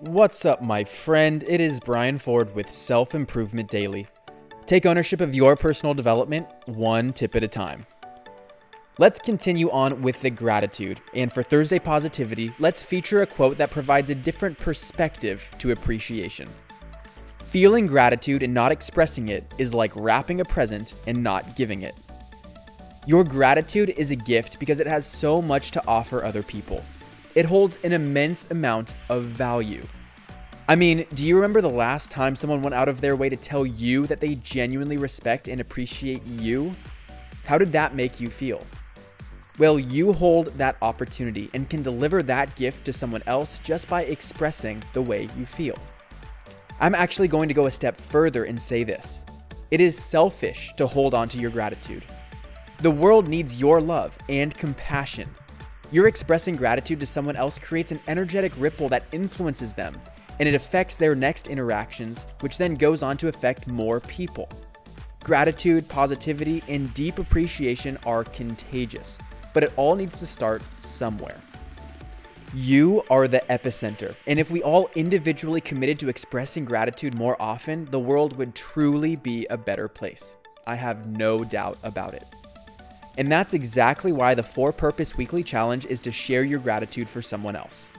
What's up, my friend? It is Brian Ford with Self Improvement Daily. Take ownership of your personal development one tip at a time. Let's continue on with the gratitude. And for Thursday Positivity, let's feature a quote that provides a different perspective to appreciation. Feeling gratitude and not expressing it is like wrapping a present and not giving it. Your gratitude is a gift because it has so much to offer other people. It holds an immense amount of value. I mean, do you remember the last time someone went out of their way to tell you that they genuinely respect and appreciate you? How did that make you feel? Well, you hold that opportunity and can deliver that gift to someone else just by expressing the way you feel. I'm actually going to go a step further and say this it is selfish to hold on to your gratitude. The world needs your love and compassion. Your expressing gratitude to someone else creates an energetic ripple that influences them, and it affects their next interactions, which then goes on to affect more people. Gratitude, positivity, and deep appreciation are contagious, but it all needs to start somewhere. You are the epicenter, and if we all individually committed to expressing gratitude more often, the world would truly be a better place. I have no doubt about it. And that's exactly why the For Purpose Weekly Challenge is to share your gratitude for someone else.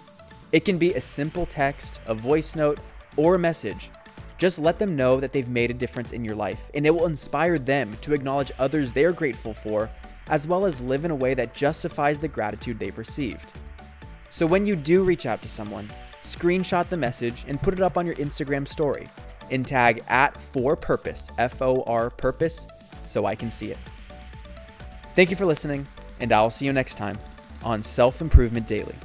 It can be a simple text, a voice note, or a message. Just let them know that they've made a difference in your life, and it will inspire them to acknowledge others they're grateful for, as well as live in a way that justifies the gratitude they've received. So when you do reach out to someone, screenshot the message and put it up on your Instagram story and tag at for purpose, F O R purpose, so I can see it. Thank you for listening, and I'll see you next time on Self Improvement Daily.